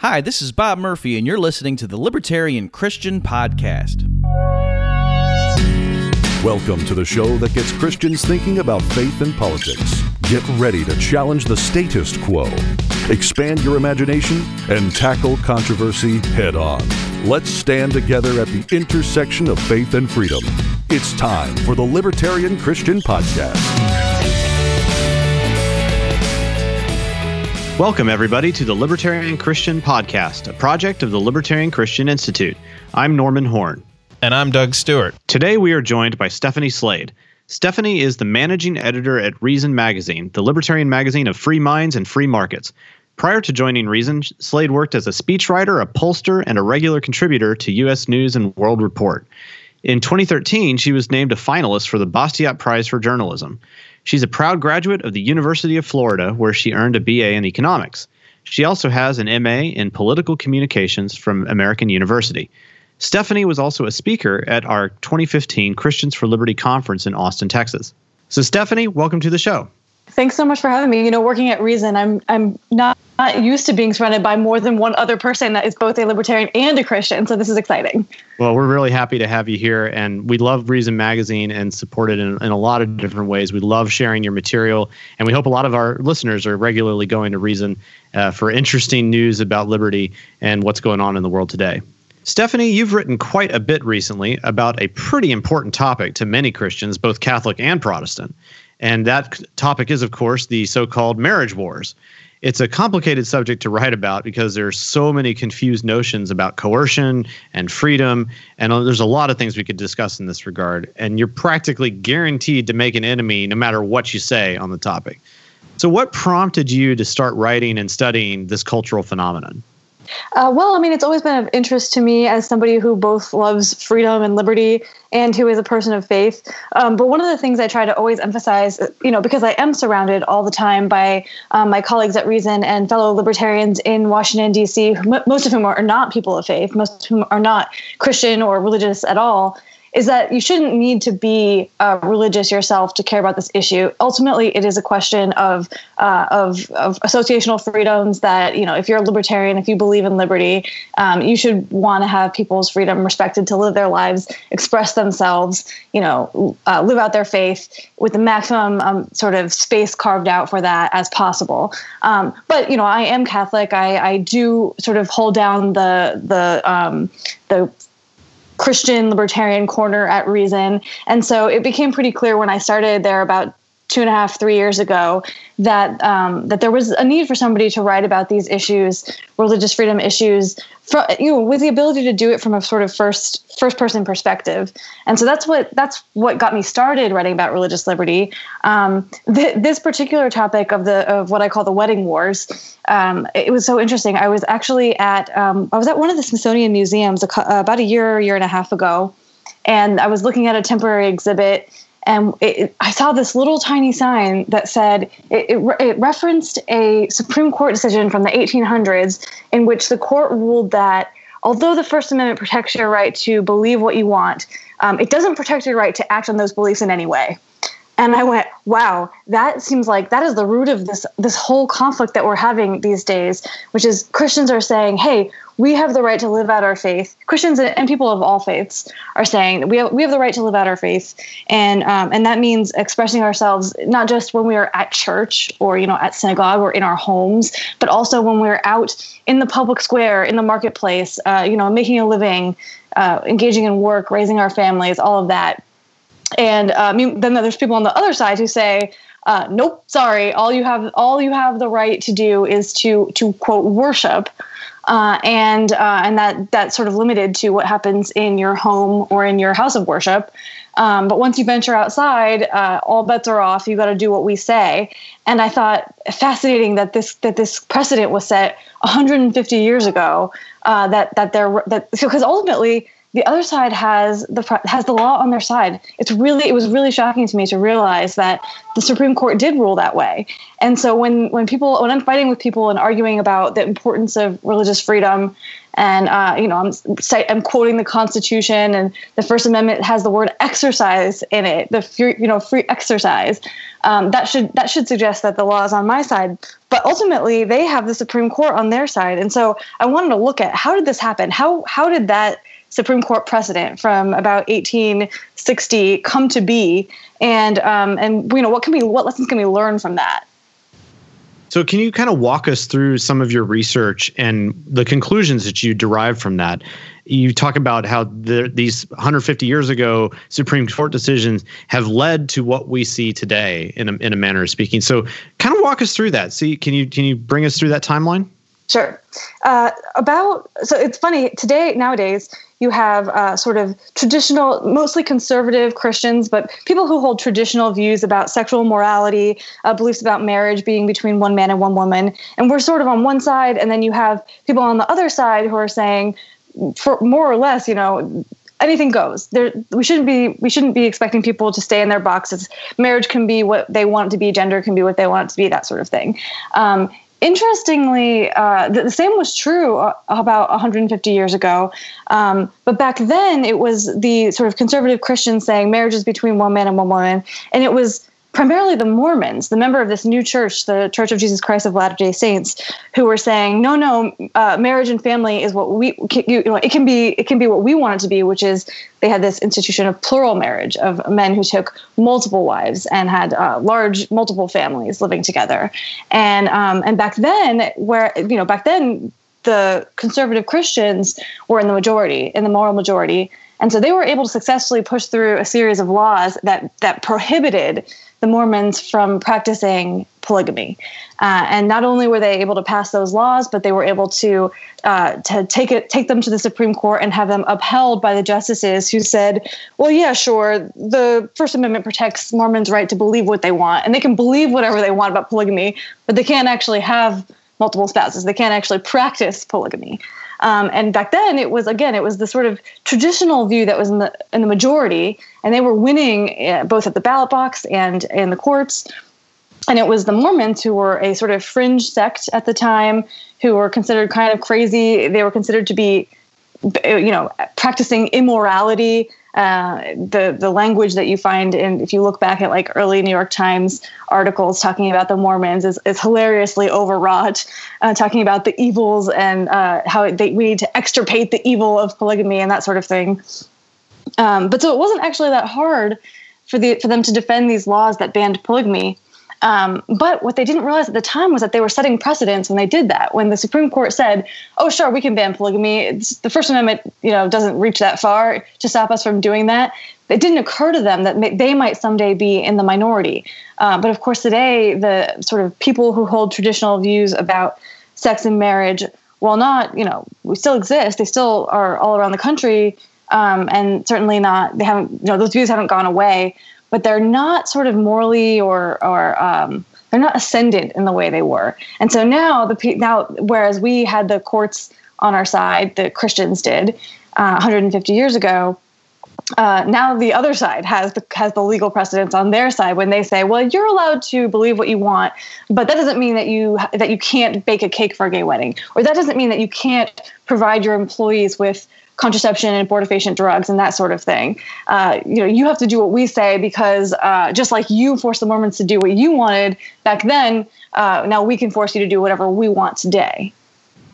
Hi, this is Bob Murphy, and you're listening to the Libertarian Christian Podcast. Welcome to the show that gets Christians thinking about faith and politics. Get ready to challenge the status quo, expand your imagination, and tackle controversy head on. Let's stand together at the intersection of faith and freedom. It's time for the Libertarian Christian Podcast. Welcome, everybody, to the Libertarian Christian Podcast, a project of the Libertarian Christian Institute. I'm Norman Horn. And I'm Doug Stewart. Today, we are joined by Stephanie Slade. Stephanie is the managing editor at Reason Magazine, the libertarian magazine of free minds and free markets. Prior to joining Reason, Slade worked as a speechwriter, a pollster, and a regular contributor to U.S. News and World Report. In 2013, she was named a finalist for the Bastiat Prize for Journalism. She's a proud graduate of the University of Florida, where she earned a BA in economics. She also has an MA in political communications from American University. Stephanie was also a speaker at our 2015 Christians for Liberty conference in Austin, Texas. So, Stephanie, welcome to the show. Thanks so much for having me. You know, working at Reason, I'm I'm not, not used to being surrounded by more than one other person that is both a libertarian and a Christian. So this is exciting. Well, we're really happy to have you here, and we love Reason Magazine and support it in, in a lot of different ways. We love sharing your material, and we hope a lot of our listeners are regularly going to Reason uh, for interesting news about liberty and what's going on in the world today. Stephanie, you've written quite a bit recently about a pretty important topic to many Christians, both Catholic and Protestant. And that topic is, of course, the so called marriage wars. It's a complicated subject to write about because there's so many confused notions about coercion and freedom. And uh, there's a lot of things we could discuss in this regard. And you're practically guaranteed to make an enemy no matter what you say on the topic. So, what prompted you to start writing and studying this cultural phenomenon? Uh, well, I mean, it's always been of interest to me as somebody who both loves freedom and liberty and who is a person of faith. Um, but one of the things I try to always emphasize, you know, because I am surrounded all the time by um, my colleagues at Reason and fellow libertarians in Washington, D.C., most of whom are not people of faith, most of whom are not Christian or religious at all is that you shouldn't need to be uh, religious yourself to care about this issue. Ultimately, it is a question of, uh, of, of associational freedoms. That you know, if you're a libertarian, if you believe in liberty, um, you should want to have people's freedom respected to live their lives, express themselves, you know, uh, live out their faith with the maximum um, sort of space carved out for that as possible. Um, but you know, I am Catholic. I, I do sort of hold down the the um, the Christian libertarian corner at Reason. And so it became pretty clear when I started there about two and a half, three years ago, that um, that there was a need for somebody to write about these issues, religious freedom issues, for, you know, with the ability to do it from a sort of first first person perspective. And so that's what that's what got me started writing about religious liberty. Um, th- this particular topic of the of what I call the wedding wars, um, it was so interesting. I was actually at um, I was at one of the Smithsonian museums a, about a year year and a half ago, and I was looking at a temporary exhibit and it, I saw this little tiny sign that said it, it, it, referenced a Supreme Court decision from the 1800s in which the court ruled that although the First Amendment protects your right to believe what you want, um, it doesn't protect your right to act on those beliefs in any way. And I went, wow, that seems like that is the root of this this whole conflict that we're having these days, which is Christians are saying, hey, we have the right to live out our faith. Christians and people of all faiths are saying we have we have the right to live out our faith, and um, and that means expressing ourselves not just when we are at church or you know at synagogue or in our homes, but also when we're out in the public square, in the marketplace, uh, you know, making a living, uh, engaging in work, raising our families, all of that. And uh, then there's people on the other side who say, uh, "Nope, sorry. All you have, all you have the right to do is to to quote worship." Uh, and uh, and that that's sort of limited to what happens in your home or in your house of worship. Um, but once you venture outside, uh, all bets are off. You got to do what we say. And I thought fascinating that this that this precedent was set 150 years ago. Uh, that that there that because ultimately the other side has the has the law on their side. It's really it was really shocking to me to realize that the Supreme Court did rule that way. And so when when people when I'm fighting with people and arguing about the importance of religious freedom, and uh, you know I'm I'm quoting the Constitution and the First Amendment has the word exercise in it, the free, you know free exercise. Um, that should that should suggest that the law is on my side. But ultimately, they have the Supreme Court on their side, and so I wanted to look at how did this happen? How how did that Supreme Court precedent from about 1860 come to be, and um, and you know what can we what lessons can we learn from that? So, can you kind of walk us through some of your research and the conclusions that you derived from that? You talk about how the, these 150 years ago Supreme Court decisions have led to what we see today, in a, in a manner of speaking. So, kind of walk us through that. See, can you can you bring us through that timeline? Sure. Uh, about so it's funny today nowadays you have uh, sort of traditional, mostly conservative Christians, but people who hold traditional views about sexual morality, uh, beliefs about marriage being between one man and one woman. And we're sort of on one side, and then you have people on the other side who are saying, for more or less, you know, anything goes. There, we shouldn't be we shouldn't be expecting people to stay in their boxes. Marriage can be what they want it to be. Gender can be what they want it to be. That sort of thing. Um, interestingly, uh, the, the, same was true uh, about 150 years ago. Um, but back then, it was the sort of conservative Christians saying marriage is between one man and one woman. And it was primarily the Mormons, the member of this new church, the Church of Jesus Christ of Latter Day Saints, who were saying, "No, no, uh, marriage and family is what we you know it can be it can be what we want it to be, which is they had this institution of plural marriage of men who took multiple wives and had uh, large multiple families living together, and um, and back then where you know back then the conservative Christians were in the majority, in the moral majority." And so they were able to successfully push through a series of laws that that prohibited the Mormons from practicing polygamy. Uh, and not only were they able to pass those laws, but they were able to uh, to take it take them to the Supreme Court and have them upheld by the justices who said, "Well, yeah, sure, the First Amendment protects Mormons' right to believe what they want, and they can believe whatever they want about polygamy, but they can't actually have multiple spouses. They can't actually practice polygamy." Um, and back then, it was again, it was the sort of traditional view that was in the in the majority, and they were winning uh, both at the ballot box and in the courts. And it was the Mormons who were a sort of fringe sect at the time, who were considered kind of crazy. They were considered to be, you know, practicing immorality uh, the the language that you find in if you look back at like early New York Times articles talking about the Mormons is, is hilariously overwrought, uh, talking about the evils and uh, how they, we need to extirpate the evil of polygamy and that sort of thing. Um, but so it wasn't actually that hard for the for them to defend these laws that banned polygamy. Um, but what they didn't realize at the time was that they were setting precedents when they did that. When the Supreme Court said, "Oh, sure, we can ban polygamy," it's, the First Amendment, you know, doesn't reach that far to stop us from doing that. It didn't occur to them that they might someday be in the minority. Uh, but of course, today the sort of people who hold traditional views about sex and marriage, while not, you know, we still exist. They still are all around the country, um, and certainly not. They haven't, you know, those views haven't gone away but they're not sort of morally or or um, they're not ascendant in the way they were. And so now the now whereas we had the courts on our side, the Christians did uh, 150 years ago. Uh, now the other side has the has the legal precedents on their side when they say, well, you're allowed to believe what you want, but that doesn't mean that you that you can't bake a cake for a gay wedding, or that doesn't mean that you can't provide your employees with contraception and abortifacient drugs and that sort of thing. Uh, you know, you have to do what we say because uh, just like you forced the Mormons to do what you wanted back then, uh, now we can force you to do whatever we want today.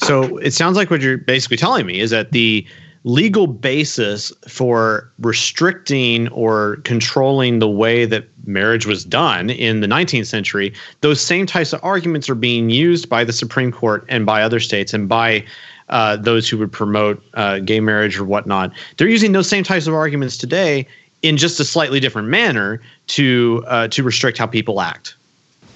So it sounds like what you're basically telling me is that the legal basis for restricting or controlling the way that marriage was done in the 19th century, those same types of arguments are being used by the Supreme Court and by other states and by uh, those who would promote uh, gay marriage or whatnot. They're using those same types of arguments today in just a slightly different manner to uh, to restrict how people act.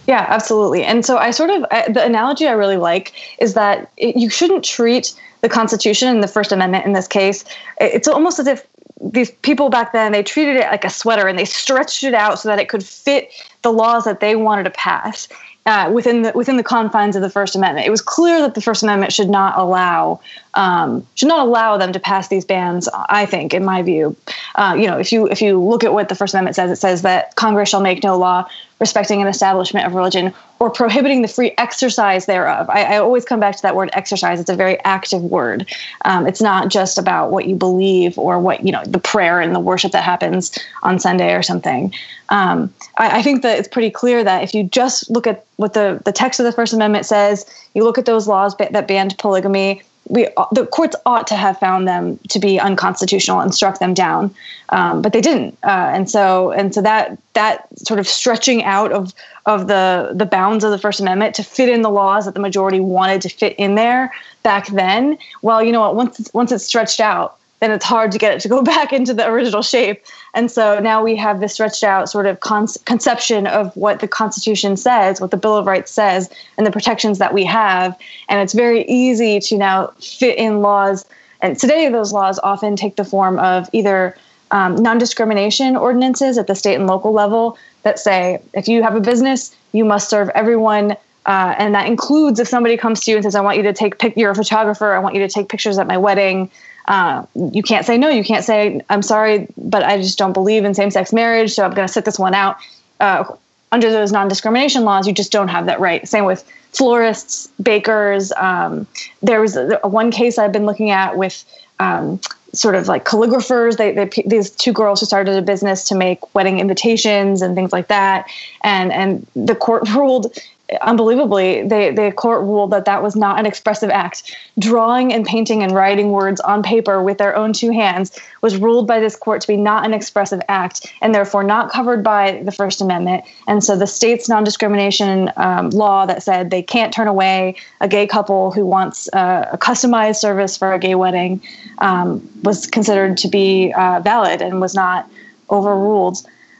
Yeah, absolutely. And so I sort of I, the analogy I really like is that it, you shouldn't treat the Constitution and the First Amendment in this case. It's almost as if these people back then they treated it like a sweater and they stretched it out so that it could fit the laws that they wanted to pass uh, within the within the confines of the First Amendment. It was clear that the First Amendment should not allow um, should not allow them to pass these bans. I think, in my view, uh, you know, if you if you look at what the First Amendment says, it says that Congress shall make no law respecting an establishment of religion or prohibiting the free exercise thereof. I, I, always come back to that word exercise. It's a very active word. Um, it's not just about what you believe or what, you know, the prayer and the worship that happens on Sunday or something. Um, I, I, think that it's pretty clear that if you just look at what the, the text of the First Amendment says, you look at those laws that banned polygamy, we the courts ought to have found them to be unconstitutional and struck them down, um, but they didn't. Uh, and so and so that that sort of stretching out of of the the bounds of the First Amendment to fit in the laws that the majority wanted to fit in there back then. Well, you know what? Once once it's stretched out, then it's hard to get it to go back into the original shape. And so now we have this stretched out sort of con- conception of what the Constitution says, what the Bill of Rights says, and the protections that we have. And it's very easy to now fit in laws. And today, those laws often take the form of either um, non discrimination ordinances at the state and local level that say if you have a business, you must serve everyone. Uh, and that includes if somebody comes to you and says, I want you to take, pic- you're a photographer, I want you to take pictures at my wedding uh, you can't say no. You can't say, I'm sorry, but I just don't believe in same sex marriage, so I'm going to sit this one out. Uh, under those non discrimination laws, you just don't have that right. Same with florists, bakers. Um, there was a, one case I've been looking at with um, sort of like calligraphers. They, they, these two girls who started a business to make wedding invitations and things like that. And and the court ruled unbelievably, they, the court ruled that that was not an expressive act. Drawing and painting and writing words on paper with their own two hands was ruled by this court to be not an expressive act and therefore not covered by the First Amendment. And so the state's non discrimination um, law that said they can't turn away a gay couple who wants uh, a customized service for a gay wedding um, was considered to be uh, valid and was not overruled.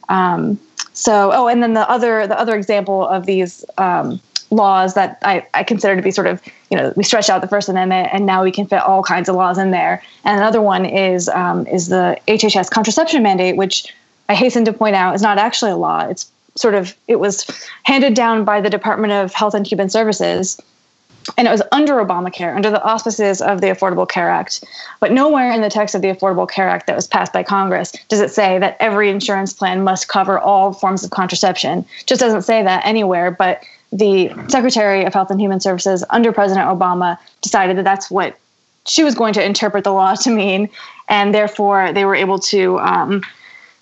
Um, so, oh, and then the other the other example of these um, laws that I, I consider to be sort of you know we stretched out the First Amendment and now we can fit all kinds of laws in there. And another one is um, is the HHS contraception mandate, which I hasten to point out is not actually a law. It's sort of it was handed down by the Department of Health and Human Services and it was under Obamacare, under the auspices of the Affordable Care Act. But nowhere in the text of the Affordable Care Act that was passed by Congress does it say that every insurance plan must cover all forms of contraception. It just doesn't say that anywhere. But the Secretary of Health and Human Services under President Obama decided that that's what she was going to interpret the law to mean, and therefore they were able to. Um,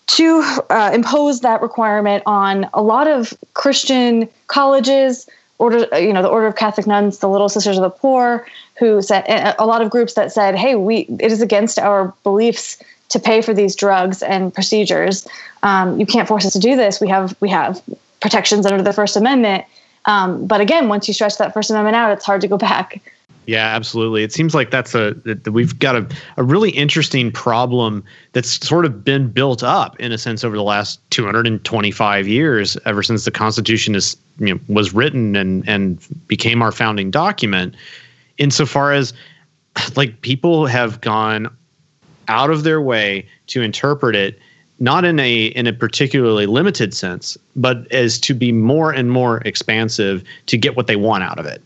to uh, impose that requirement on a lot of Christian colleges, order you know the order of catholic nuns the little sisters of the poor who said a lot of groups that said hey we it is against our beliefs to pay for these drugs and procedures. Um, you can't force us to do this. We have we have protections under the first amendment. Um, but again once you stretch that first amendment out it's hard to go back. Yeah, absolutely. It seems like that's a that we've got a, a really interesting problem that's sort of been built up in a sense over the last 225 years, ever since the Constitution is you know, was written and and became our founding document. Insofar as like people have gone out of their way to interpret it not in a in a particularly limited sense, but as to be more and more expansive to get what they want out of it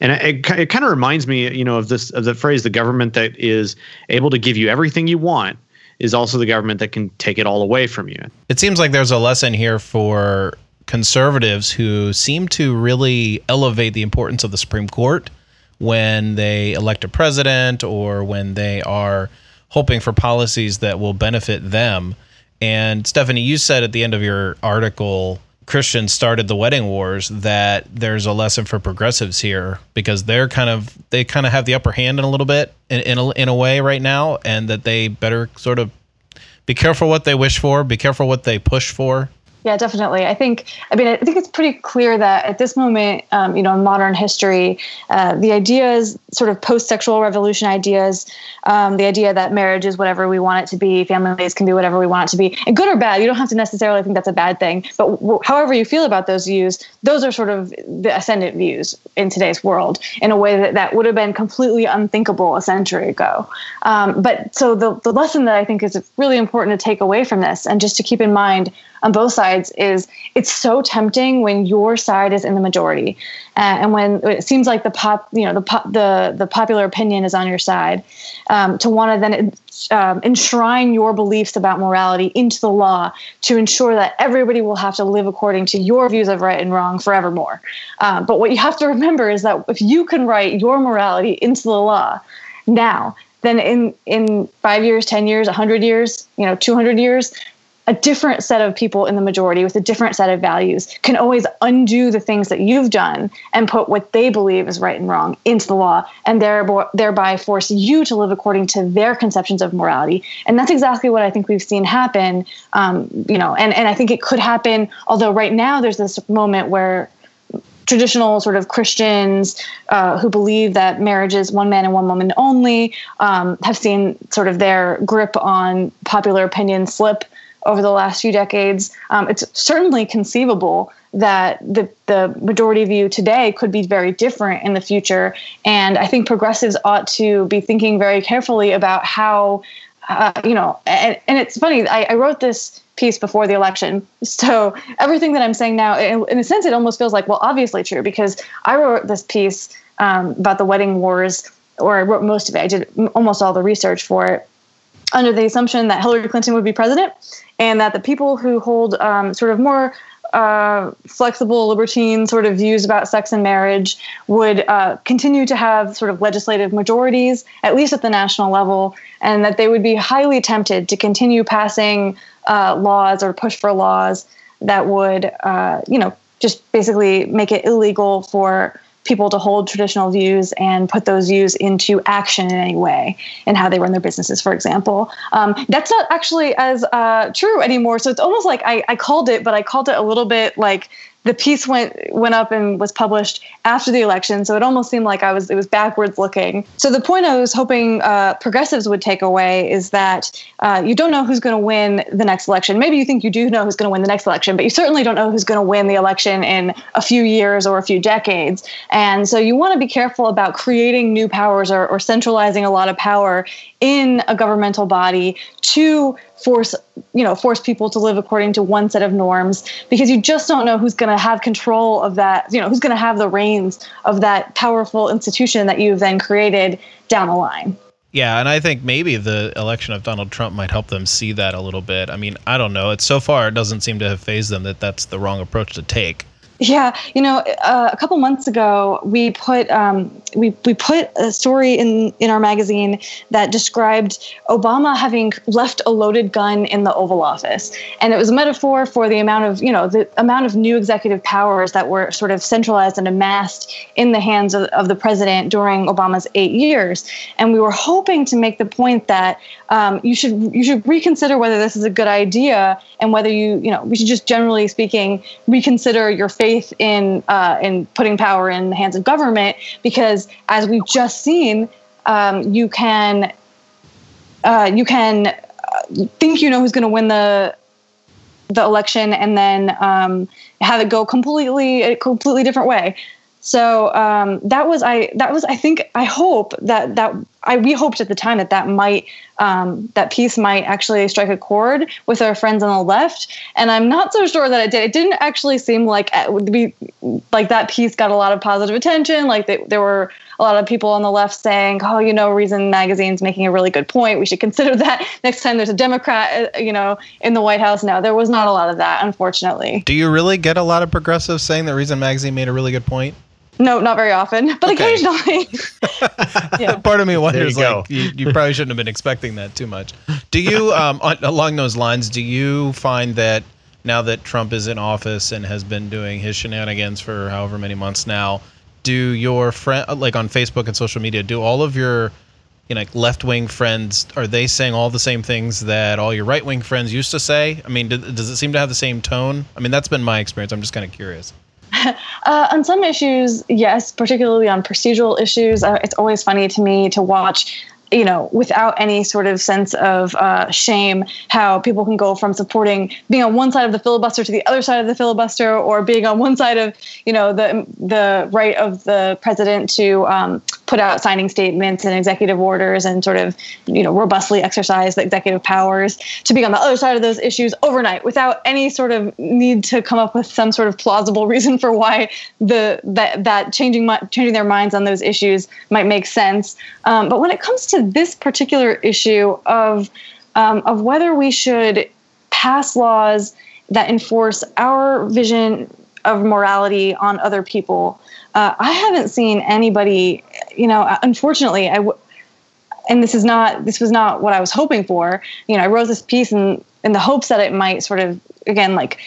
and it, it kind of reminds me you know of this of the phrase the government that is able to give you everything you want is also the government that can take it all away from you it seems like there's a lesson here for conservatives who seem to really elevate the importance of the supreme court when they elect a president or when they are hoping for policies that will benefit them. And stephanie you said at the end of your article Christians started the wedding wars that there's a lesson for progressives here because they're kind of they kind of have the upper hand in a little bit in in a, in a way right now and that they better sort of be careful what they wish for, be careful what they push for yeah, definitely. I think. I mean, I think it's pretty clear that at this moment, um, you know, in modern history, uh, the ideas, sort of post-sexual revolution ideas, um, the idea that marriage is whatever we want it to be, families can be whatever we want it to be, and good or bad. You don't have to necessarily think that's a bad thing, but w- however you feel about those views, those are sort of the ascendant views in today's world in a way that that would have been completely unthinkable a century ago. Um, but so the the lesson that I think is really important to take away from this, and just to keep in mind on both sides is it's so tempting when your side is in the majority. Uh, and when it seems like the pop you know the pop, the the popular opinion is on your side um, to want to then um, enshrine your beliefs about morality into the law to ensure that everybody will have to live according to your views of right and wrong forevermore. Uh, but what you have to remember is that if you can write your morality into the law now then in in five years, ten years, hundred years, you know, two hundred years, a different set of people in the majority with a different set of values can always undo the things that you've done and put what they believe is right and wrong into the law and thereby thereby force you to live according to their conceptions of morality. And that's exactly what i think we've seen happen um, you know and, and i think it could happen although right now there's this moment where traditional sort of Christians uh, who believe that marriage is one man and one woman only um, have seen sort of their grip on popular opinion slip over the last few decades. Um, it's certainly conceivable that the, the majority view today could be very different in the future. And I think progressives ought to be thinking very carefully about how, uh, you know, and, and it's funny, I, I wrote this piece before the election. So everything that I'm saying now, in a sense, it almost feels like, well, obviously true because I wrote this piece um, about the wedding wars, or I wrote most of it. I did almost all the research for it under the assumption that Hillary Clinton would be president and that the people who hold um, sort of more uh, flexible libertine sort of views about sex and marriage would uh, continue to have sort of legislative majorities, at least at the national level, and that they would be highly tempted to continue passing uh, laws or push for laws that would, uh, you know, just basically make it illegal for people to hold traditional views and put those views into action in any way and how they run their businesses, for example. Um, that's not actually as uh, true anymore. So it's almost like I, I called it, but I called it a little bit like the piece went went up and was published after the election, so it almost seemed like I was it was backwards looking. So the point I was hoping uh, progressives would take away is that uh, you don't know who's going to win the next election. Maybe you think you do know who's going to win the next election, but you certainly don't know who's going to win the election in a few years or a few decades. And so you want to be careful about creating new powers or, or centralizing a lot of power in a governmental body to force you know force people to live according to one set of norms because you just don't know who's going to have control of that you know who's going to have the reins of that powerful institution that you've then created down the line. Yeah and i think maybe the election of donald trump might help them see that a little bit. I mean i don't know. It's so far it doesn't seem to have fazed them that that's the wrong approach to take yeah, you know, uh, a couple months ago, we put um, we we put a story in in our magazine that described Obama having left a loaded gun in the Oval Office, and it was a metaphor for the amount of you know the amount of new executive powers that were sort of centralized and amassed in the hands of, of the president during Obama's eight years. And we were hoping to make the point that um, you should you should reconsider whether this is a good idea and whether you you know we should just generally speaking reconsider your faith in uh, in putting power in the hands of government because, as we've just seen, um, you can uh, you can uh, think you know who's going to win the the election and then um, have it go completely a completely different way. So um, that was I that was I think I hope that that I we hoped at the time that that might um, that piece might actually strike a chord with our friends on the left, and I'm not so sure that it did. It didn't actually seem like would be like that piece got a lot of positive attention. Like they, there were a lot of people on the left saying, "Oh, you know, Reason Magazine's making a really good point. We should consider that next time there's a Democrat, uh, you know, in the White House." No, there was not a lot of that, unfortunately. Do you really get a lot of progressives saying that Reason Magazine made a really good point? No, not very often, but okay. occasionally. yeah. Part of me wonders, you like, you, you, probably shouldn't have been expecting that too much. Do you, um, on, along those lines, do you find that now that Trump is in office and has been doing his shenanigans for however many months now, do your friend, like on Facebook and social media, do all of your, you know, like left wing friends, are they saying all the same things that all your right wing friends used to say? I mean, does it seem to have the same tone? I mean, that's been my experience. I'm just kind of curious. Uh, on some issues, yes, particularly on procedural issues, uh, it's always funny to me to watch you know, without any sort of sense of uh, shame, how people can go from supporting being on one side of the filibuster to the other side of the filibuster, or being on one side of, you know, the the right of the president to um, put out signing statements and executive orders and sort of you know robustly exercise the executive powers to be on the other side of those issues overnight without any sort of need to come up with some sort of plausible reason for why the that that changing changing their minds on those issues might make sense. Um, but when it comes to this particular issue of um, of whether we should pass laws that enforce our vision of morality on other people uh, I haven't seen anybody, you know, unfortunately, I, w- and this is not, this was not what I was hoping for. You know, I wrote this piece in, in the hopes that it might sort of, again, like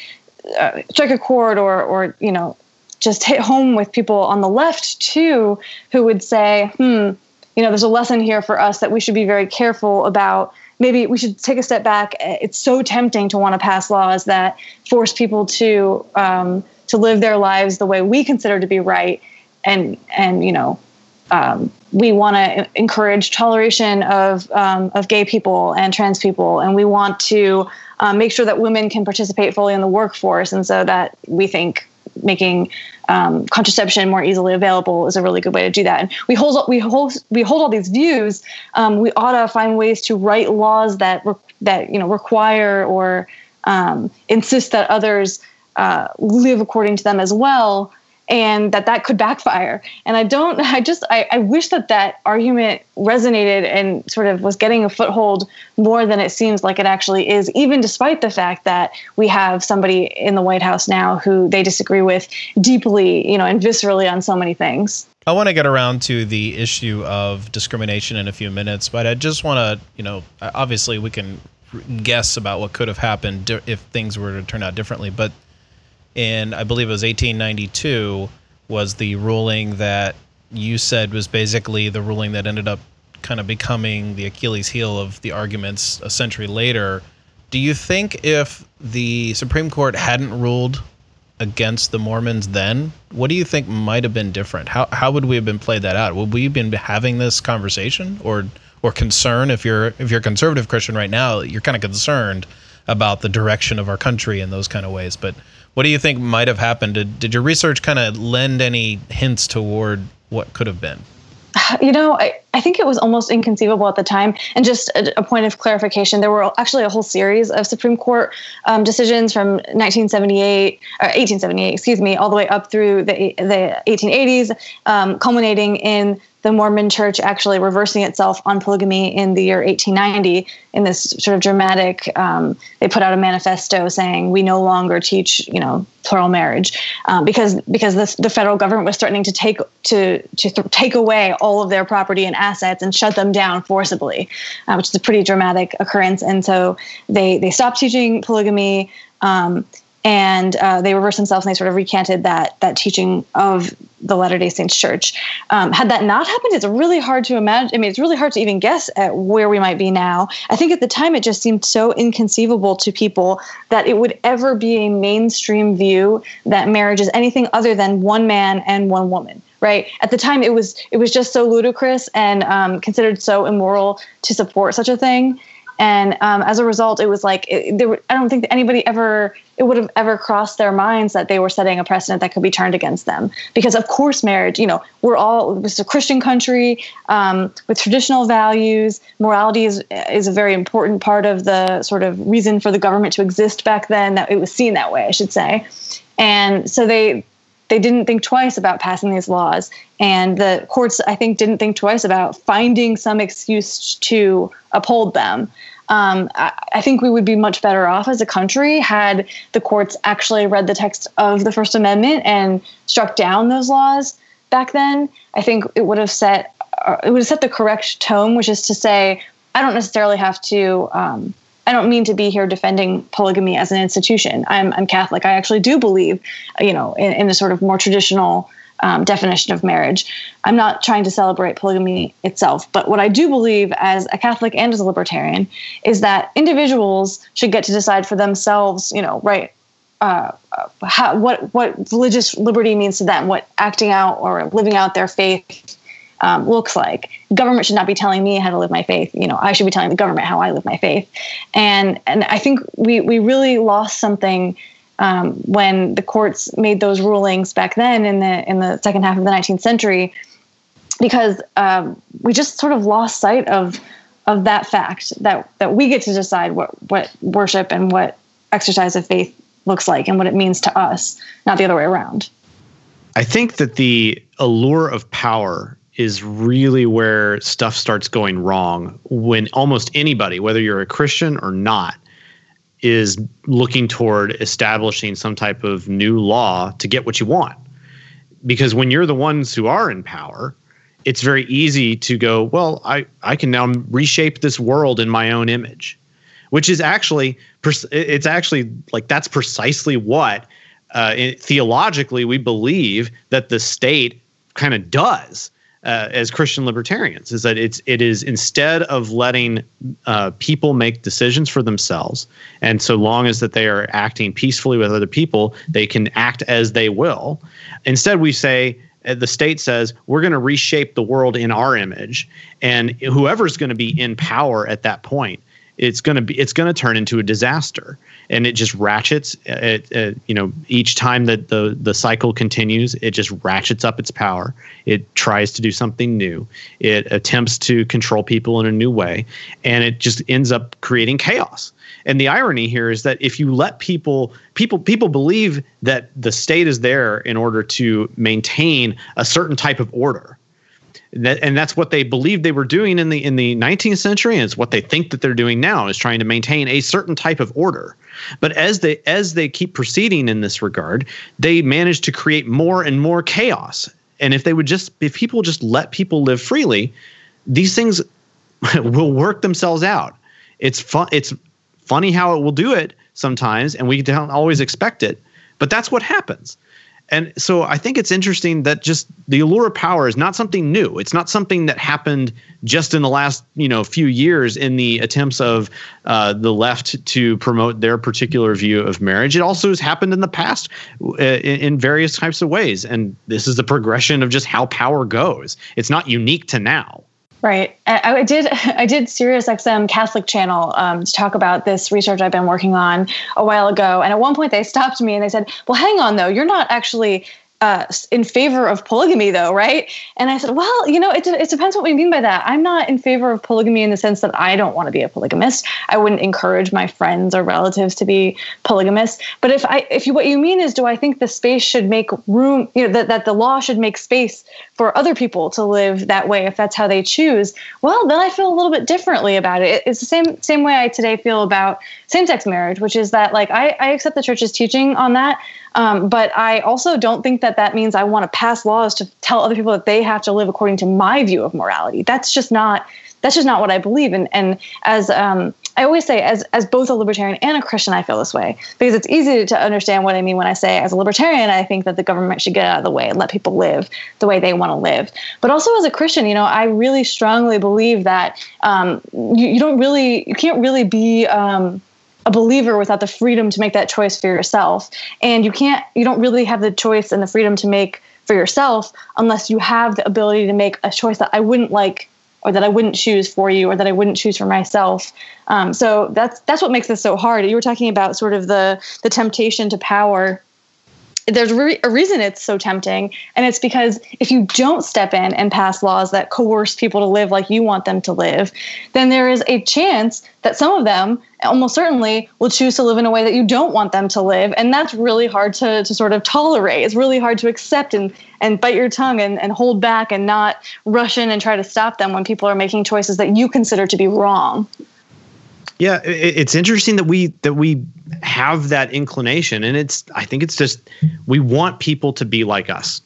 uh, strike a chord or, or, you know, just hit home with people on the left too, who would say, hmm, you know, there's a lesson here for us that we should be very careful about maybe we should take a step back. It's so tempting to want to pass laws that force people to um, to live their lives the way we consider to be right and and you know um, we want to encourage toleration of um, of gay people and trans people, and we want to um, make sure that women can participate fully in the workforce. And so that we think making um, contraception more easily available is a really good way to do that. And we hold we hold we hold all these views. Um, we ought to find ways to write laws that re- that you know require or um, insist that others uh, live according to them as well and that that could backfire. And i don't i just I, I wish that that argument resonated and sort of was getting a foothold more than it seems like it actually is even despite the fact that we have somebody in the white house now who they disagree with deeply you know and viscerally on so many things. I want to get around to the issue of discrimination in a few minutes, but I just want to, you know, obviously we can guess about what could have happened if things were to turn out differently, but in I believe it was 1892 was the ruling that you said was basically the ruling that ended up kind of becoming the Achilles heel of the arguments a century later. Do you think if the Supreme Court hadn't ruled against the Mormons then, what do you think might have been different? How how would we have been played that out? Would we have been having this conversation or or concern if you're if you're a conservative Christian right now, you're kind of concerned about the direction of our country in those kind of ways. But what do you think might have happened? Did, did your research kind of lend any hints toward what could have been? You know, I, I think it was almost inconceivable at the time. And just a, a point of clarification, there were actually a whole series of Supreme Court um, decisions from 1978, or 1878, excuse me, all the way up through the, the 1880s, um, culminating in the Mormon church actually reversing itself on polygamy in the year 1890 in this sort of dramatic. Um, they put out a manifesto saying we no longer teach, you know, plural marriage um, because because the, the federal government was threatening to take to to th- take away all of their property and assets and shut them down forcibly, uh, which is a pretty dramatic occurrence. And so they they stopped teaching polygamy. Um, and uh, they reversed themselves and they sort of recanted that that teaching of the Latter Day Saints Church. Um, had that not happened, it's really hard to imagine. I mean, it's really hard to even guess at where we might be now. I think at the time it just seemed so inconceivable to people that it would ever be a mainstream view that marriage is anything other than one man and one woman. Right at the time, it was it was just so ludicrous and um, considered so immoral to support such a thing and um, as a result it was like it, there were, i don't think anybody ever it would have ever crossed their minds that they were setting a precedent that could be turned against them. Because of course marriage you know we're all it's a christian country um, with traditional values. Morality is is a very important part of the sort of reason for the government to exist back then that it was seen that way i should say. And so they they didn't think twice about passing these laws. And the courts i think didn't think twice about finding some excuse to uphold them. Um, I, think we would be much better off as a country had the courts actually read the text of the first amendment and struck down those laws back then. I think it would have set uh, it would have set the correct tone which is to say i don't necessarily have to um, I don't mean to be here defending polygamy as an institution. I'm, I'm Catholic. I actually do believe, you know, in, in a sort of more traditional um, definition of marriage. I'm not trying to celebrate polygamy itself, but what I do believe as a Catholic and as a libertarian is that individuals should get to decide for themselves, you know, right, uh, how, what what religious liberty means to them, what acting out or living out their faith um, looks like. Government should not be telling me how to live my faith. You know, I should be telling the government how I live my faith. And and I think we we really lost something um, when the courts made those rulings back then in the in the second half of the 19th century. because um, we just sort of lost sight of of that fact that that we get to decide what what worship and what exercise of faith looks like and what it means to us, not the other way around. I think that the allure of power is really where stuff starts going wrong when almost anybody, whether you're a Christian or not, is looking toward establishing some type of new law to get what you want. Because when you're the ones who are in power, it's very easy to go, well, I, I can now reshape this world in my own image, which is actually, it's actually like that's precisely what uh, theologically we believe that the state kind of does uh, as Christian libertarians is that it's it is instead of letting uh, people make decisions for themselves, and so long as that they are acting peacefully with other people, they can act as they will. Instead, we say uh, the state says we're going to reshape the world in our image, and whoever's going to be in power at that point it's going to be it's going to turn into a disaster. And it just ratchets it, it, you know each time that the the cycle continues it just ratchets up its power. It tries to do something new. It attempts to control people in a new way. And it just ends up creating chaos. And the irony here is that if you let people people people believe that the state is there in order to maintain a certain type of order that, and that's what they believed they were doing in the in the 19th century, and it's what they think that they're doing now is trying to maintain a certain type of order. But as they as they keep proceeding in this regard, they manage to create more and more chaos. And if they would just if people just let people live freely, these things will work themselves out. It's fun. It's funny how it will do it sometimes, and we don't always expect it. But that's what happens. And so I think it's interesting that just the allure of power is not something new. It's not something that happened just in the last you know few years in the attempts of uh, the left to promote their particular view of marriage. It also has happened in the past uh, in, in various types of ways. And this is the progression of just how power goes. It's not unique to now. Right. I, I, did. I did Sirius XM Catholic Channel um, to talk about this research I've been working on a while ago, and at one point they stopped me and they said, "Well, hang on though, you're not actually uh, in favor of polygamy, though, right? And I said, well, you know, it, it depends what we mean by that. I'm not in favor of polygamy in the sense that I don't want to be a polygamist. I wouldn't encourage my friends or relatives to be polygamists. But if I, if you, what you mean is, do I think the space should make room, you know, that, that the law should make space for other people to live that way if that's how they choose? Well, then I feel a little bit differently about it. It's the same same way I today feel about same-sex marriage, which is that like I, I accept the church's teaching on that. Um, but I also don't think that that means I want to pass laws to tell other people that they have to live according to my view of morality. That's just not that's just not what I believe And And as um, I always say, as as both a libertarian and a Christian, I feel this way because it's easy to understand what I mean when I say, as a libertarian, I think that the government should get out of the way and let people live the way they want to live. But also as a Christian, you know, I really strongly believe that um, you, you don't really, you can't really be. Um, a believer without the freedom to make that choice for yourself. And you can't, you don't really have the choice and the freedom to make for yourself unless you have the ability to make a choice that I wouldn't like or that I wouldn't choose for you or that I wouldn't choose for myself. Um, so that's that's what makes this so hard. You were talking about sort of the the temptation to power there's a reason it's so tempting and it's because if you don't step in and pass laws that coerce people to live like you want them to live then there is a chance that some of them almost certainly will choose to live in a way that you don't want them to live and that's really hard to, to sort of tolerate. It's really hard to accept and, and bite your tongue and, and hold back and not rush in and try to stop them when people are making choices that you consider to be wrong yeah, it's interesting that we that we have that inclination, and it's I think it's just we want people to be like us.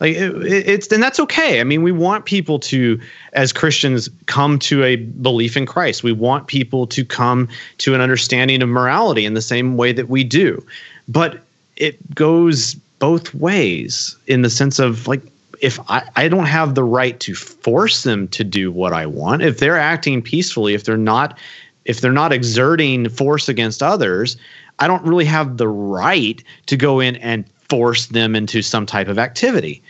Like it, it's and that's okay. I mean, we want people to, as Christians, come to a belief in Christ. We want people to come to an understanding of morality in the same way that we do, but it goes both ways in the sense of like if I, I don't have the right to force them to do what I want, if they're acting peacefully, if they're not if they're not exerting force against others, I don't really have the right to go in and force them into some type of activity.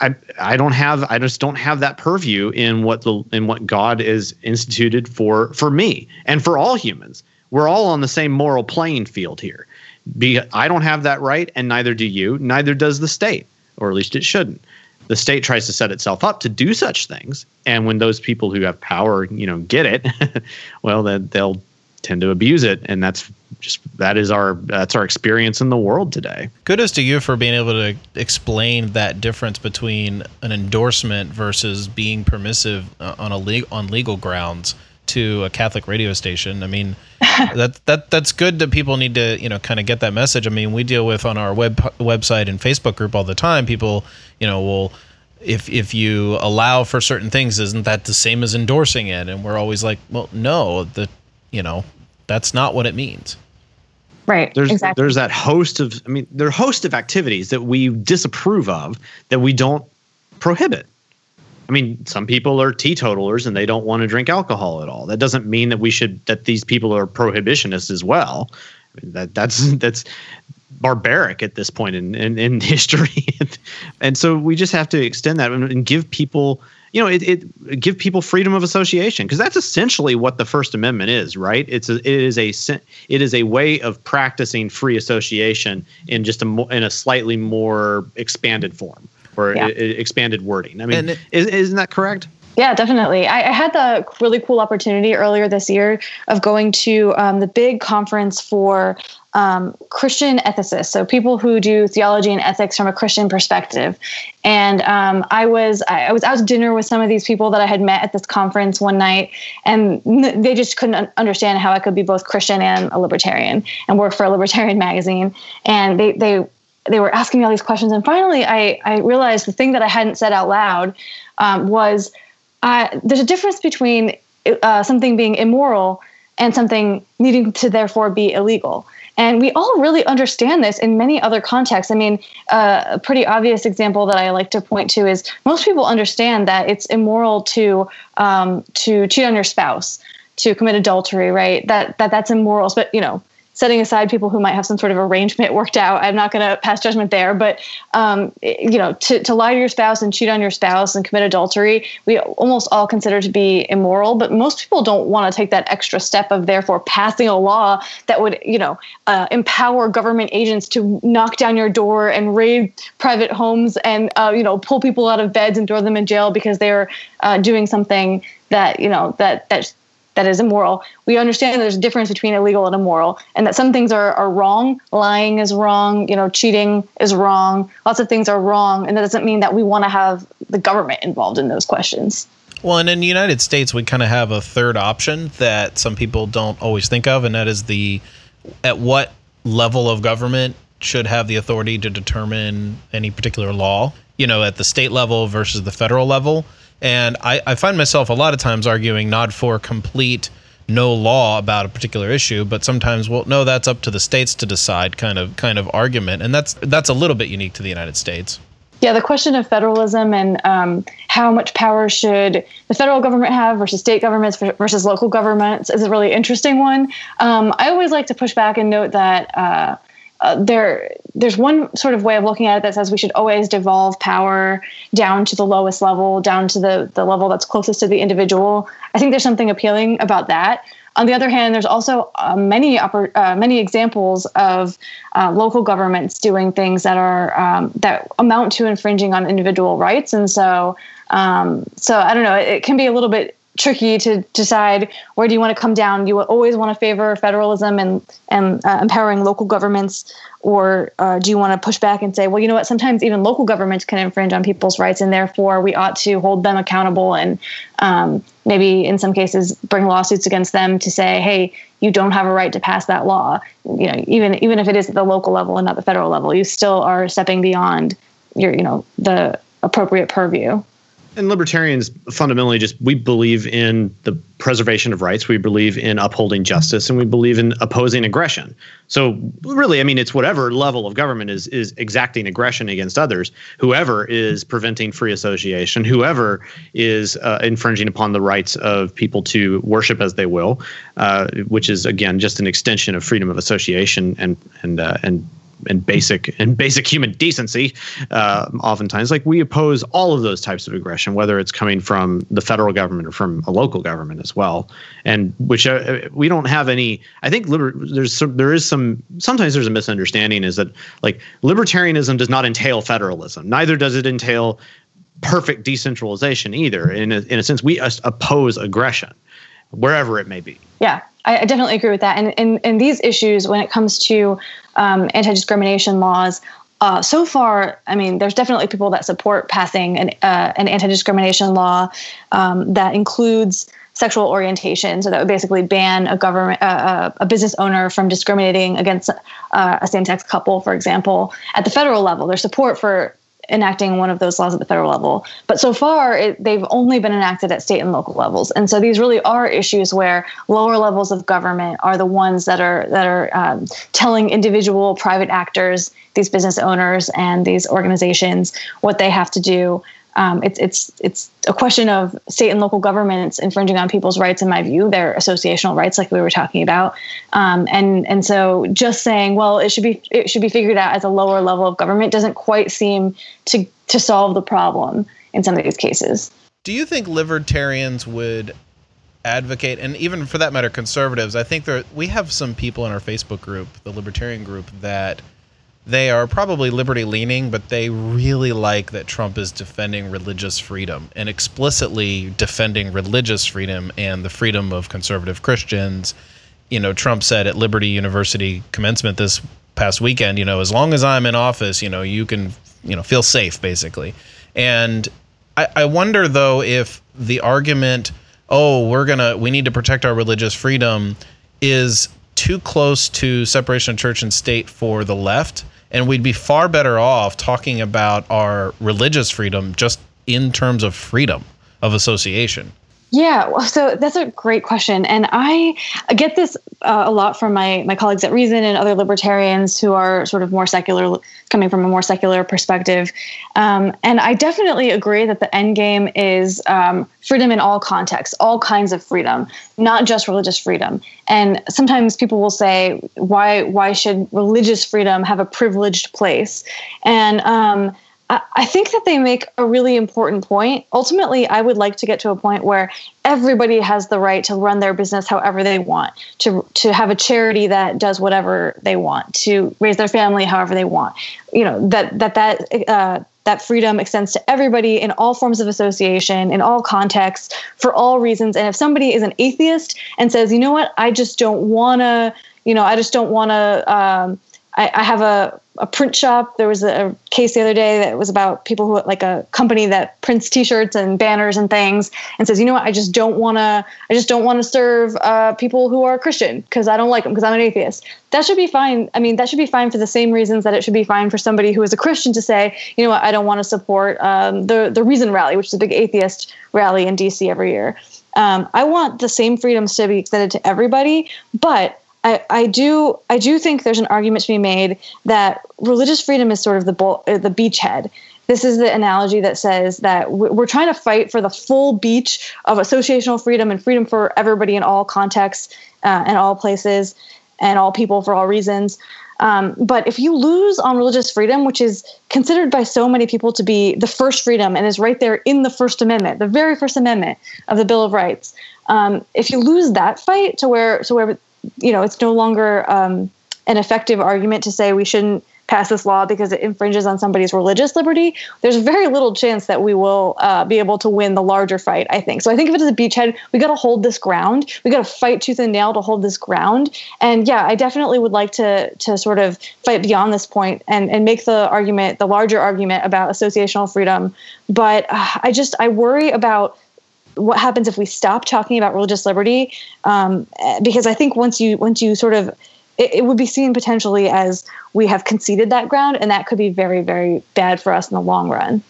I I don't have I just don't have that purview in what the in what God is instituted for for me and for all humans. We're all on the same moral playing field here. Be I don't have that right and neither do you, neither does the state, or at least it shouldn't. The state tries to set itself up to do such things, and when those people who have power, you know, get it, well, then they'll tend to abuse it, and that's just that is our that's our experience in the world today. Kudos to you for being able to explain that difference between an endorsement versus being permissive uh, on a on legal grounds to a Catholic radio station. I mean, that that that's good that people need to you know kind of get that message. I mean, we deal with on our web website and Facebook group all the time. People you know will if if you allow for certain things, isn't that the same as endorsing it? And we're always like, well, no, the you know that's not what it means. Right. There's exactly. there's that host of I mean there are host of activities that we disapprove of that we don't prohibit. I mean, some people are teetotalers and they don't want to drink alcohol at all. That doesn't mean that we should that these people are prohibitionists as well. I mean, that that's that's barbaric at this point in in, in history, and so we just have to extend that and, and give people you know it, it give people freedom of association because that's essentially what the First Amendment is, right? It's a, it is a it is a way of practicing free association in just a in a slightly more expanded form or yeah. expanded wording. I mean, it, is, isn't that correct? Yeah, definitely. I, I, had the really cool opportunity earlier this year of going to um, the big conference for um, Christian ethicists, so people who do theology and ethics from a Christian perspective. And um, I was I was out to dinner with some of these people that I had met at this conference one night, and they just couldn't understand how I could be both Christian and a libertarian and work for a libertarian magazine. And they they they were asking me all these questions, and finally, I I realized the thing that I hadn't said out loud um, was uh, there's a difference between uh, something being immoral and something needing to therefore be illegal. And we all really understand this in many other contexts. I mean, uh, a pretty obvious example that I like to point to is most people understand that it's immoral to um, to cheat on your spouse, to commit adultery, right? That that that's immoral. But you know, setting aside people who might have some sort of arrangement worked out i'm not going to pass judgment there but um, you know to, to lie to your spouse and cheat on your spouse and commit adultery we almost all consider to be immoral but most people don't want to take that extra step of therefore passing a law that would you know uh, empower government agents to knock down your door and raid private homes and uh, you know pull people out of beds and throw them in jail because they're uh, doing something that you know that that that is immoral. We understand there's a difference between illegal and immoral, and that some things are, are wrong. Lying is wrong. You know, cheating is wrong. Lots of things are wrong, and that doesn't mean that we want to have the government involved in those questions. Well, and in the United States, we kind of have a third option that some people don't always think of, and that is the at what level of government should have the authority to determine any particular law. You know, at the state level versus the federal level and I, I find myself a lot of times arguing not for complete no law about a particular issue, but sometimes, well, no, that's up to the states to decide kind of kind of argument, and that's that's a little bit unique to the United States. Yeah, the question of federalism and um, how much power should the federal government have versus state governments versus local governments is a really interesting one. Um, I always like to push back and note that. Uh, uh, there there's one sort of way of looking at it that says we should always devolve power down to the lowest level, down to the the level that's closest to the individual. I think there's something appealing about that. On the other hand, there's also uh, many uh, many examples of uh, local governments doing things that are um, that amount to infringing on individual rights, and so um, so I don't know. It can be a little bit tricky to decide where do you want to come down. You always want to favor federalism and and uh, empowering local governments, or uh, do you want to push back and say, well, you know what? Sometimes even local governments can infringe on people's rights, and therefore we ought to hold them accountable and um, maybe in some cases bring lawsuits against them to say, hey, you don't have a right to pass that law. You know, even even if it is at the local level and not the federal level, you still are stepping beyond your you know the appropriate purview and libertarians fundamentally just we believe in the preservation of rights. We believe in upholding justice and we believe in opposing aggression. So really i mean it's whatever level of government is is exacting aggression against others. Whoever is preventing free association whoever is uh, infringing upon the rights of people to worship as they will uh, which is again just an extension of freedom of association and and uh, and and basic and basic human decency. Uh, oftentimes, like we oppose all of those types of aggression, whether it's coming from the federal government or from a local government as well. And which uh, we don't have any. I think liber- there's some, there is some. Sometimes there's a misunderstanding is that like libertarianism does not entail federalism. Neither does it entail perfect decentralization either. In a, in a sense, we oppose aggression wherever it may be. Yeah, I, definitely agree with that. And in, in these issues, when it comes to um, anti discrimination laws, uh, so far, I mean, there's definitely people that support passing an, uh, an anti discrimination law um, that includes sexual orientation. So that would basically ban a government, uh, uh a business owner from discriminating against uh, a same sex couple, for example, at the federal level. There's support for enacting one of those laws at the federal level. But so far, it, they've only been enacted at state and local levels. And so these really are issues where lower levels of government are the ones that are that are um, telling individual private actors, these business owners, and these organizations what they have to do um, it's it's it's a question of state and local governments infringing on people's rights. In my view, their associational rights, like we were talking about, um, and and so just saying, well, it should be it should be figured out as a lower level of government doesn't quite seem to to solve the problem in some of these cases. Do you think libertarians would advocate, and even for that matter, conservatives? I think there we have some people in our Facebook group, the Libertarian group, that they are probably liberty leaning, but they really like that Trump is defending religious freedom and explicitly defending religious freedom and the freedom of conservative Christians. You know, Trump said at Liberty University commencement this past weekend, you know, as long as I'm in office, you know, you can, you know, feel safe basically. And I, I wonder though if the argument, oh, we're gonna, we need to protect our religious freedom, is too close to separation of church and state for the left and we'd be far better off talking about our religious freedom just in terms of freedom of association. Yeah, so that's a great question, and I get this uh, a lot from my my colleagues at Reason and other libertarians who are sort of more secular, coming from a more secular perspective. Um, and I definitely agree that the end game is um, freedom in all contexts, all kinds of freedom, not just religious freedom. And sometimes people will say, "Why why should religious freedom have a privileged place?" And um, I think that they make a really important point. Ultimately, I would like to get to a point where everybody has the right to run their business however they want, to to have a charity that does whatever they want, to raise their family however they want. You know that that that uh, that freedom extends to everybody in all forms of association, in all contexts, for all reasons. And if somebody is an atheist and says, you know what, I just don't want to, you know, I just don't want to. Um, I, I have a a print shop. There was a, case the other day that was about people who like a company that prints T-shirts and banners and things, and says, you know what, I just don't want to. I just don't want to serve uh, people who are Christian because I don't like them because I'm an atheist. That should be fine. I mean, that should be fine for the same reasons that it should be fine for somebody who is a Christian to say, you know what, I don't want to support um, the the Reason Rally, which is a big atheist rally in D.C. every year. Um, I want the same freedoms to be extended to everybody, but I, do I do think there's an argument to be made that religious freedom is sort of the uh, the beachhead. This is the analogy that says that we're trying to fight for the full beach of associational freedom and freedom for everybody in all contexts uh, and all places and all people for all reasons. Um, but if you lose on religious freedom, which is considered by so many people to be the first freedom and is right there in the First Amendment, the very First Amendment of the Bill of Rights, um, if you lose that fight to where to where you know, it's no longer um, an effective argument to say we shouldn't pass this law because it infringes on somebody's religious liberty, there's very little chance that we will uh, be able to win the larger fight, I think. So I think if it is a beachhead, we got to hold this ground. We got to fight tooth and nail to hold this ground. And yeah, I definitely would like to to sort of fight beyond this point and, and make the argument, the larger argument about associational freedom. But uh, I just, I worry about what happens if we stop talking about religious liberty? Um, because I think once you once you sort of it, it, would be seen potentially as we have conceded that ground, and that could be very very bad for us in the long run.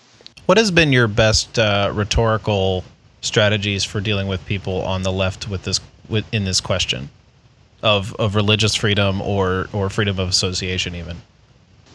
What has been your best uh, rhetorical strategies for dealing with people on the left with this with, in this question of of religious freedom or or freedom of association even?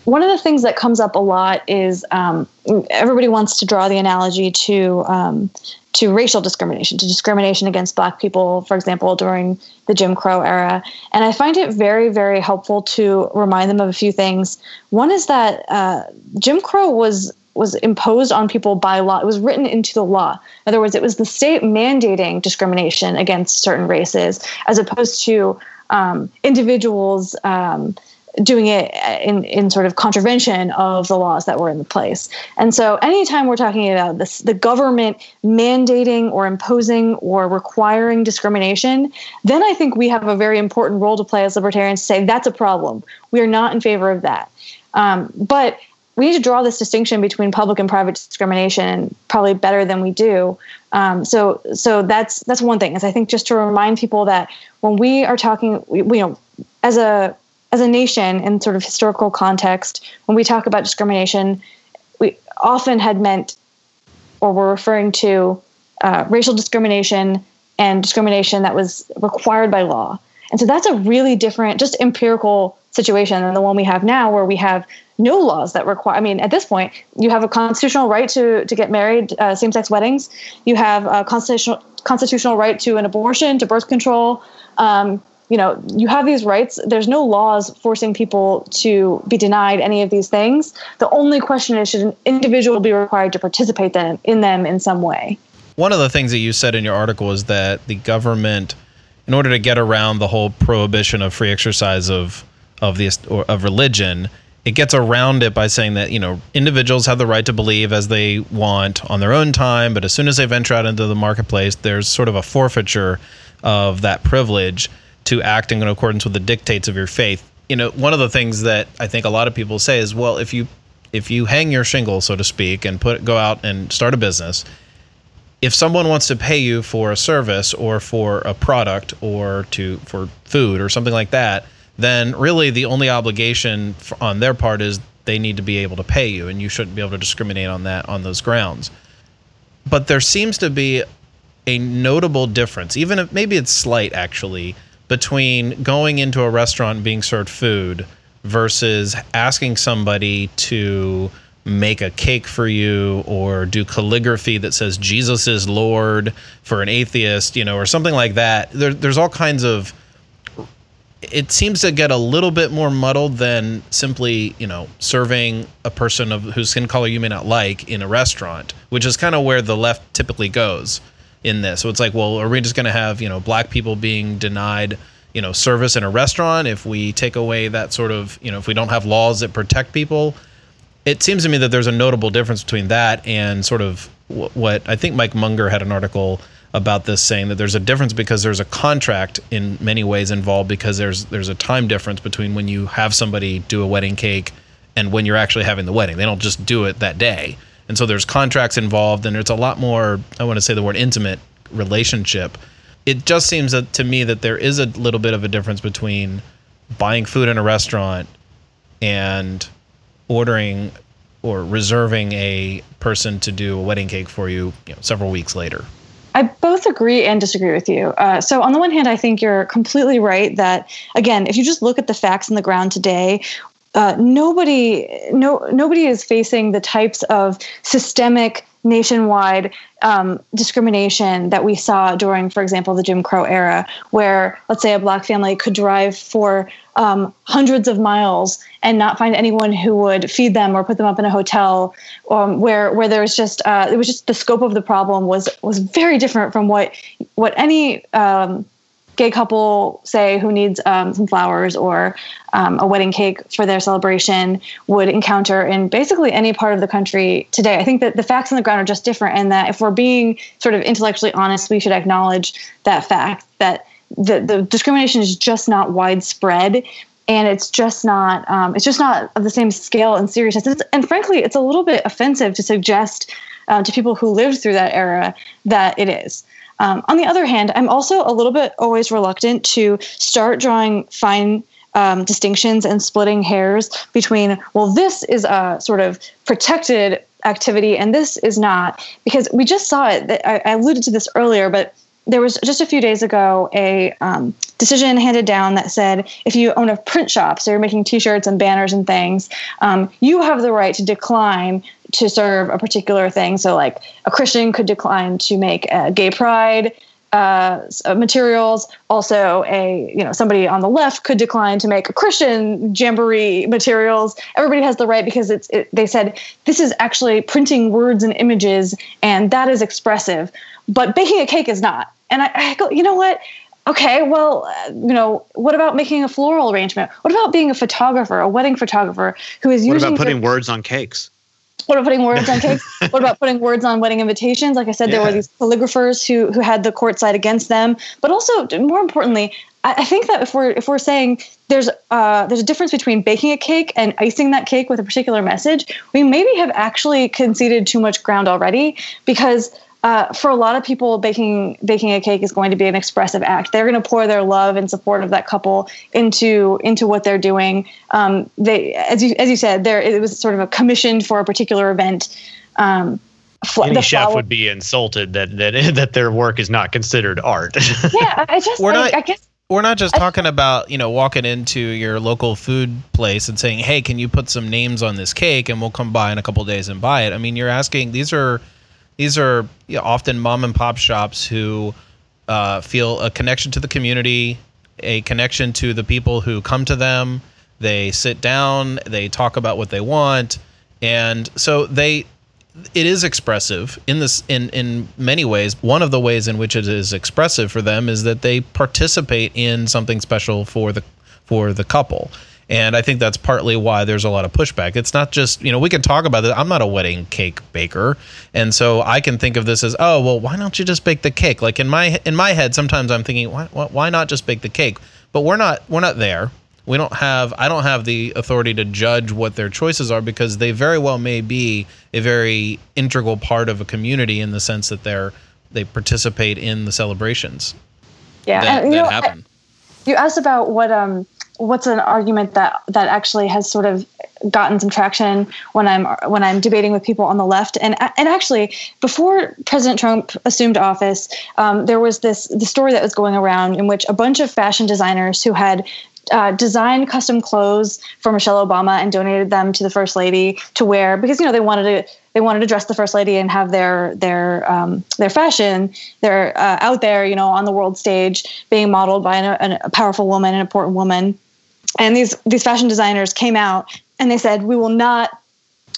one of the things that comes up a lot is um, everybody wants to draw the analogy to um, to racial discrimination, to discrimination against Black people, for example, during the Jim Crow era. And I find it very, very helpful to remind them of a few things. One is that uh, Jim Crow was was imposed on people by law. It was written into the law. In other words, it was the state mandating discrimination against certain races, as opposed to um, individuals um, doing it in, in sort of contravention of the laws that were in place. And so, anytime we're talking about this, the government mandating or imposing or requiring discrimination, then I think we have a very important role to play as libertarians to say that's a problem. We are not in favor of that. Um, but we need to draw this distinction between public and private discrimination probably better than we do. Um, so, so that's that's one thing. Is I think just to remind people that when we are talking, we, you know, as a as a nation in sort of historical context, when we talk about discrimination, we often had meant, or we're referring to, uh, racial discrimination and discrimination that was required by law. And so that's a really different, just empirical situation than the one we have now, where we have no laws that require. I mean, at this point, you have a constitutional right to to get married, uh, same sex weddings. You have a constitutional constitutional right to an abortion, to birth control. Um, you know, you have these rights. There's no laws forcing people to be denied any of these things. The only question is, should an individual be required to participate then in them in some way? One of the things that you said in your article is that the government, in order to get around the whole prohibition of free exercise of of the of religion, it gets around it by saying that you know individuals have the right to believe as they want on their own time, but as soon as they venture out into the marketplace, there's sort of a forfeiture of that privilege to act in accordance with the dictates of your faith. You know, one of the things that I think a lot of people say is, well, if you if you hang your shingle, so to speak, and put go out and start a business, if someone wants to pay you for a service or for a product or to for food or something like that, then really the only obligation on their part is they need to be able to pay you, and you shouldn't be able to discriminate on that on those grounds. But there seems to be a notable difference, even if maybe it's slight actually, between going into a restaurant and being served food versus asking somebody to make a cake for you or do calligraphy that says Jesus is Lord for an atheist, you know, or something like that. There, there's all kinds of. It seems to get a little bit more muddled than simply, you know, serving a person of whose skin color you may not like in a restaurant, which is kind of where the left typically goes in this. So it's like, well, are we just going to have you know black people being denied you know service in a restaurant if we take away that sort of you know if we don't have laws that protect people? It seems to me that there's a notable difference between that and sort of what I think Mike Munger had an article about this saying that there's a difference because there's a contract in many ways involved because there's there's a time difference between when you have somebody do a wedding cake and when you're actually having the wedding. They don't just do it that day and so there's contracts involved and it's a lot more i want to say the word intimate relationship it just seems that, to me that there is a little bit of a difference between buying food in a restaurant and ordering or reserving a person to do a wedding cake for you, you know, several weeks later. I both agree and disagree with you. Uh, so, on the one hand, I think you're completely right that, again, if you just look at the facts on the ground today, uh, nobody no nobody is facing the types of systemic nationwide um, discrimination that we saw during, for example, the Jim Crow era, where let's say a black family could drive for um, hundreds of miles and not find anyone who would feed them or put them up in a hotel, um, where where there was just uh, it was just the scope of the problem was was very different from what what any um, gay couple, say, who needs um, some flowers or um, a wedding cake for their celebration would encounter in basically any part of the country today. I think that the facts on the ground are just different, and that if we're being sort of intellectually honest, we should acknowledge that fact that the, the discrimination is just not widespread and it's just not um, it's just not of the same scale and seriousness it's, and frankly it's a little bit offensive to suggest uh, to people who lived through that era that it is um, on the other hand, I'm also a little bit always reluctant to start drawing fine um, distinctions and splitting hairs between, well, this is a sort of protected activity and this is not, because we just saw it. I, I alluded to this earlier, but there was just a few days ago a um, decision handed down that said if you own a print shop, so you're making T-shirts and banners and things, um, you have the right to decline to serve a particular thing. So, like a Christian could decline to make a gay pride uh, materials. Also, a you know somebody on the left could decline to make a Christian jamboree materials. Everybody has the right because it's it, they said this is actually printing words and images, and that is expressive. But baking a cake is not. And I, I go, you know what? okay, well, uh, you know, what about making a floral arrangement? What about being a photographer, a wedding photographer who is using? What using about putting their- words on cakes? What about putting words on cakes? what about putting words on wedding invitations? Like I said, there were these calligraphers who who had the court side against them. But also, more importantly, I, I think that if we're if we're saying there's uh, there's a difference between baking a cake and icing that cake with a particular message, we maybe have actually conceded too much ground already because. Uh, for a lot of people, baking baking a cake is going to be an expressive act. They're going to pour their love and support of that couple into into what they're doing. Um, they, as you as you said, there it was sort of a commissioned for a particular event. Um, fl- Any the chef flower- would be insulted that that that their work is not considered art. Yeah, I just We're I, not- I guess We're not just talking about, you know, walking into your local food place and saying, "Hey, can you put some names on this cake and we'll come by in a couple days and buy it." I mean, you're asking these are these are you know, often mom and pop shops who uh, feel a connection to the community, a connection to the people who come to them. They sit down, they talk about what they want, and so they it is expressive in this in in many ways one of the ways in which it is expressive for them is that they participate in something special for the for the couple and i think that's partly why there's a lot of pushback. It's not just you know we can talk about it. I'm not a wedding cake baker. And so i can think of this as oh well why don't you just bake the cake? Like in my in my head sometimes i'm thinking why why, why not just bake the cake? But we're not we're not there. We don't have i don't have the authority to judge what their choices are because they very well may be a very integral part of a community in the sense that they're they participate in the celebrations yeah. that, and, you know, happen. you asked about what um what's an argument that that actually has sort of gotten some traction when I'm when I'm debating with people on the left? And and actually before President Trump assumed office um, there was this the story that was going around in which a bunch of fashion designers who had uh, designed custom clothes for Michelle Obama and donated them to the First Lady to wear because you know they wanted to they wanted to dress the First Lady and have their their um, their fashion they're uh, out there you know on the world stage being modeled by an, an, a powerful woman an important woman and these these fashion designers came out and they said we will not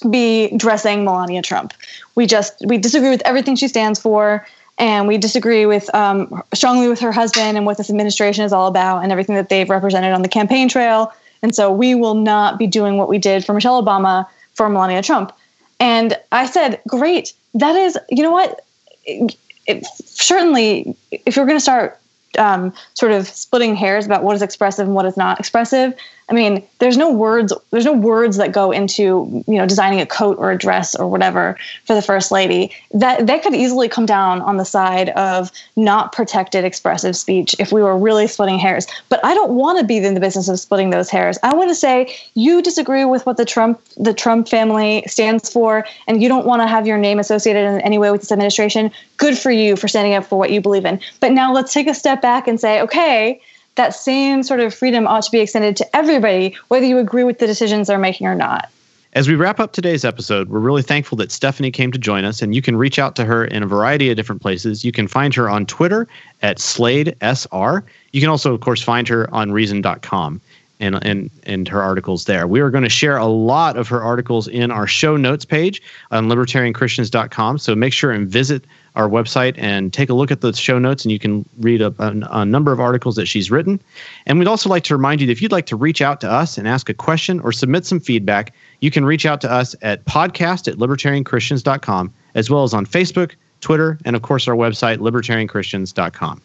be dressing Melania Trump. We just we disagree with everything she stands for, and we disagree with um, strongly with her husband and what this administration is all about and everything that they've represented on the campaign trail. And so we will not be doing what we did for Michelle Obama for Melania Trump. And I said, great. That is, you know what? It, certainly, if you're going to start um, sort of splitting hairs about what is expressive and what is not expressive. I mean, there's no words. There's no words that go into you know designing a coat or a dress or whatever for the first lady. That that could easily come down on the side of not protected expressive speech if we were really splitting hairs. But I don't want to be in the business of splitting those hairs. I want to say you disagree with what the Trump the Trump family stands for, and you don't want to have your name associated in any way with this administration. Good for you for standing up for what you believe in. But now let's take a step back and say, okay that same sort of freedom ought to be extended to everybody, whether you agree with the decisions they're making or not. As we wrap up today's episode, we're really thankful that Stephanie came to join us, and you can reach out to her in a variety of different places. You can find her on Twitter at Slade SR. You can also, of course, find her on Reason.com and and and her articles there. We are going to share a lot of her articles in our show notes page on libertarianchristians.com. So make sure and visit our website and take a look at the show notes, and you can read a, a, a number of articles that she's written. And we'd also like to remind you that if you'd like to reach out to us and ask a question or submit some feedback, you can reach out to us at podcast at libertarianchristians.com, as well as on Facebook, Twitter, and of course our website, libertarianchristians.com.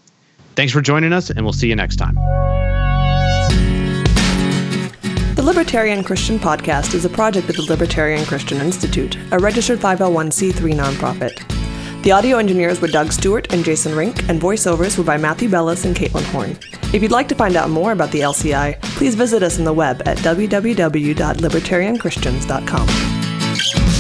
Thanks for joining us, and we'll see you next time. The Libertarian Christian Podcast is a project of the Libertarian Christian Institute, a registered 501c3 nonprofit. The audio engineers were Doug Stewart and Jason Rink, and voiceovers were by Matthew Bellis and Caitlin Horn. If you'd like to find out more about the LCI, please visit us on the web at www.libertarianchristians.com.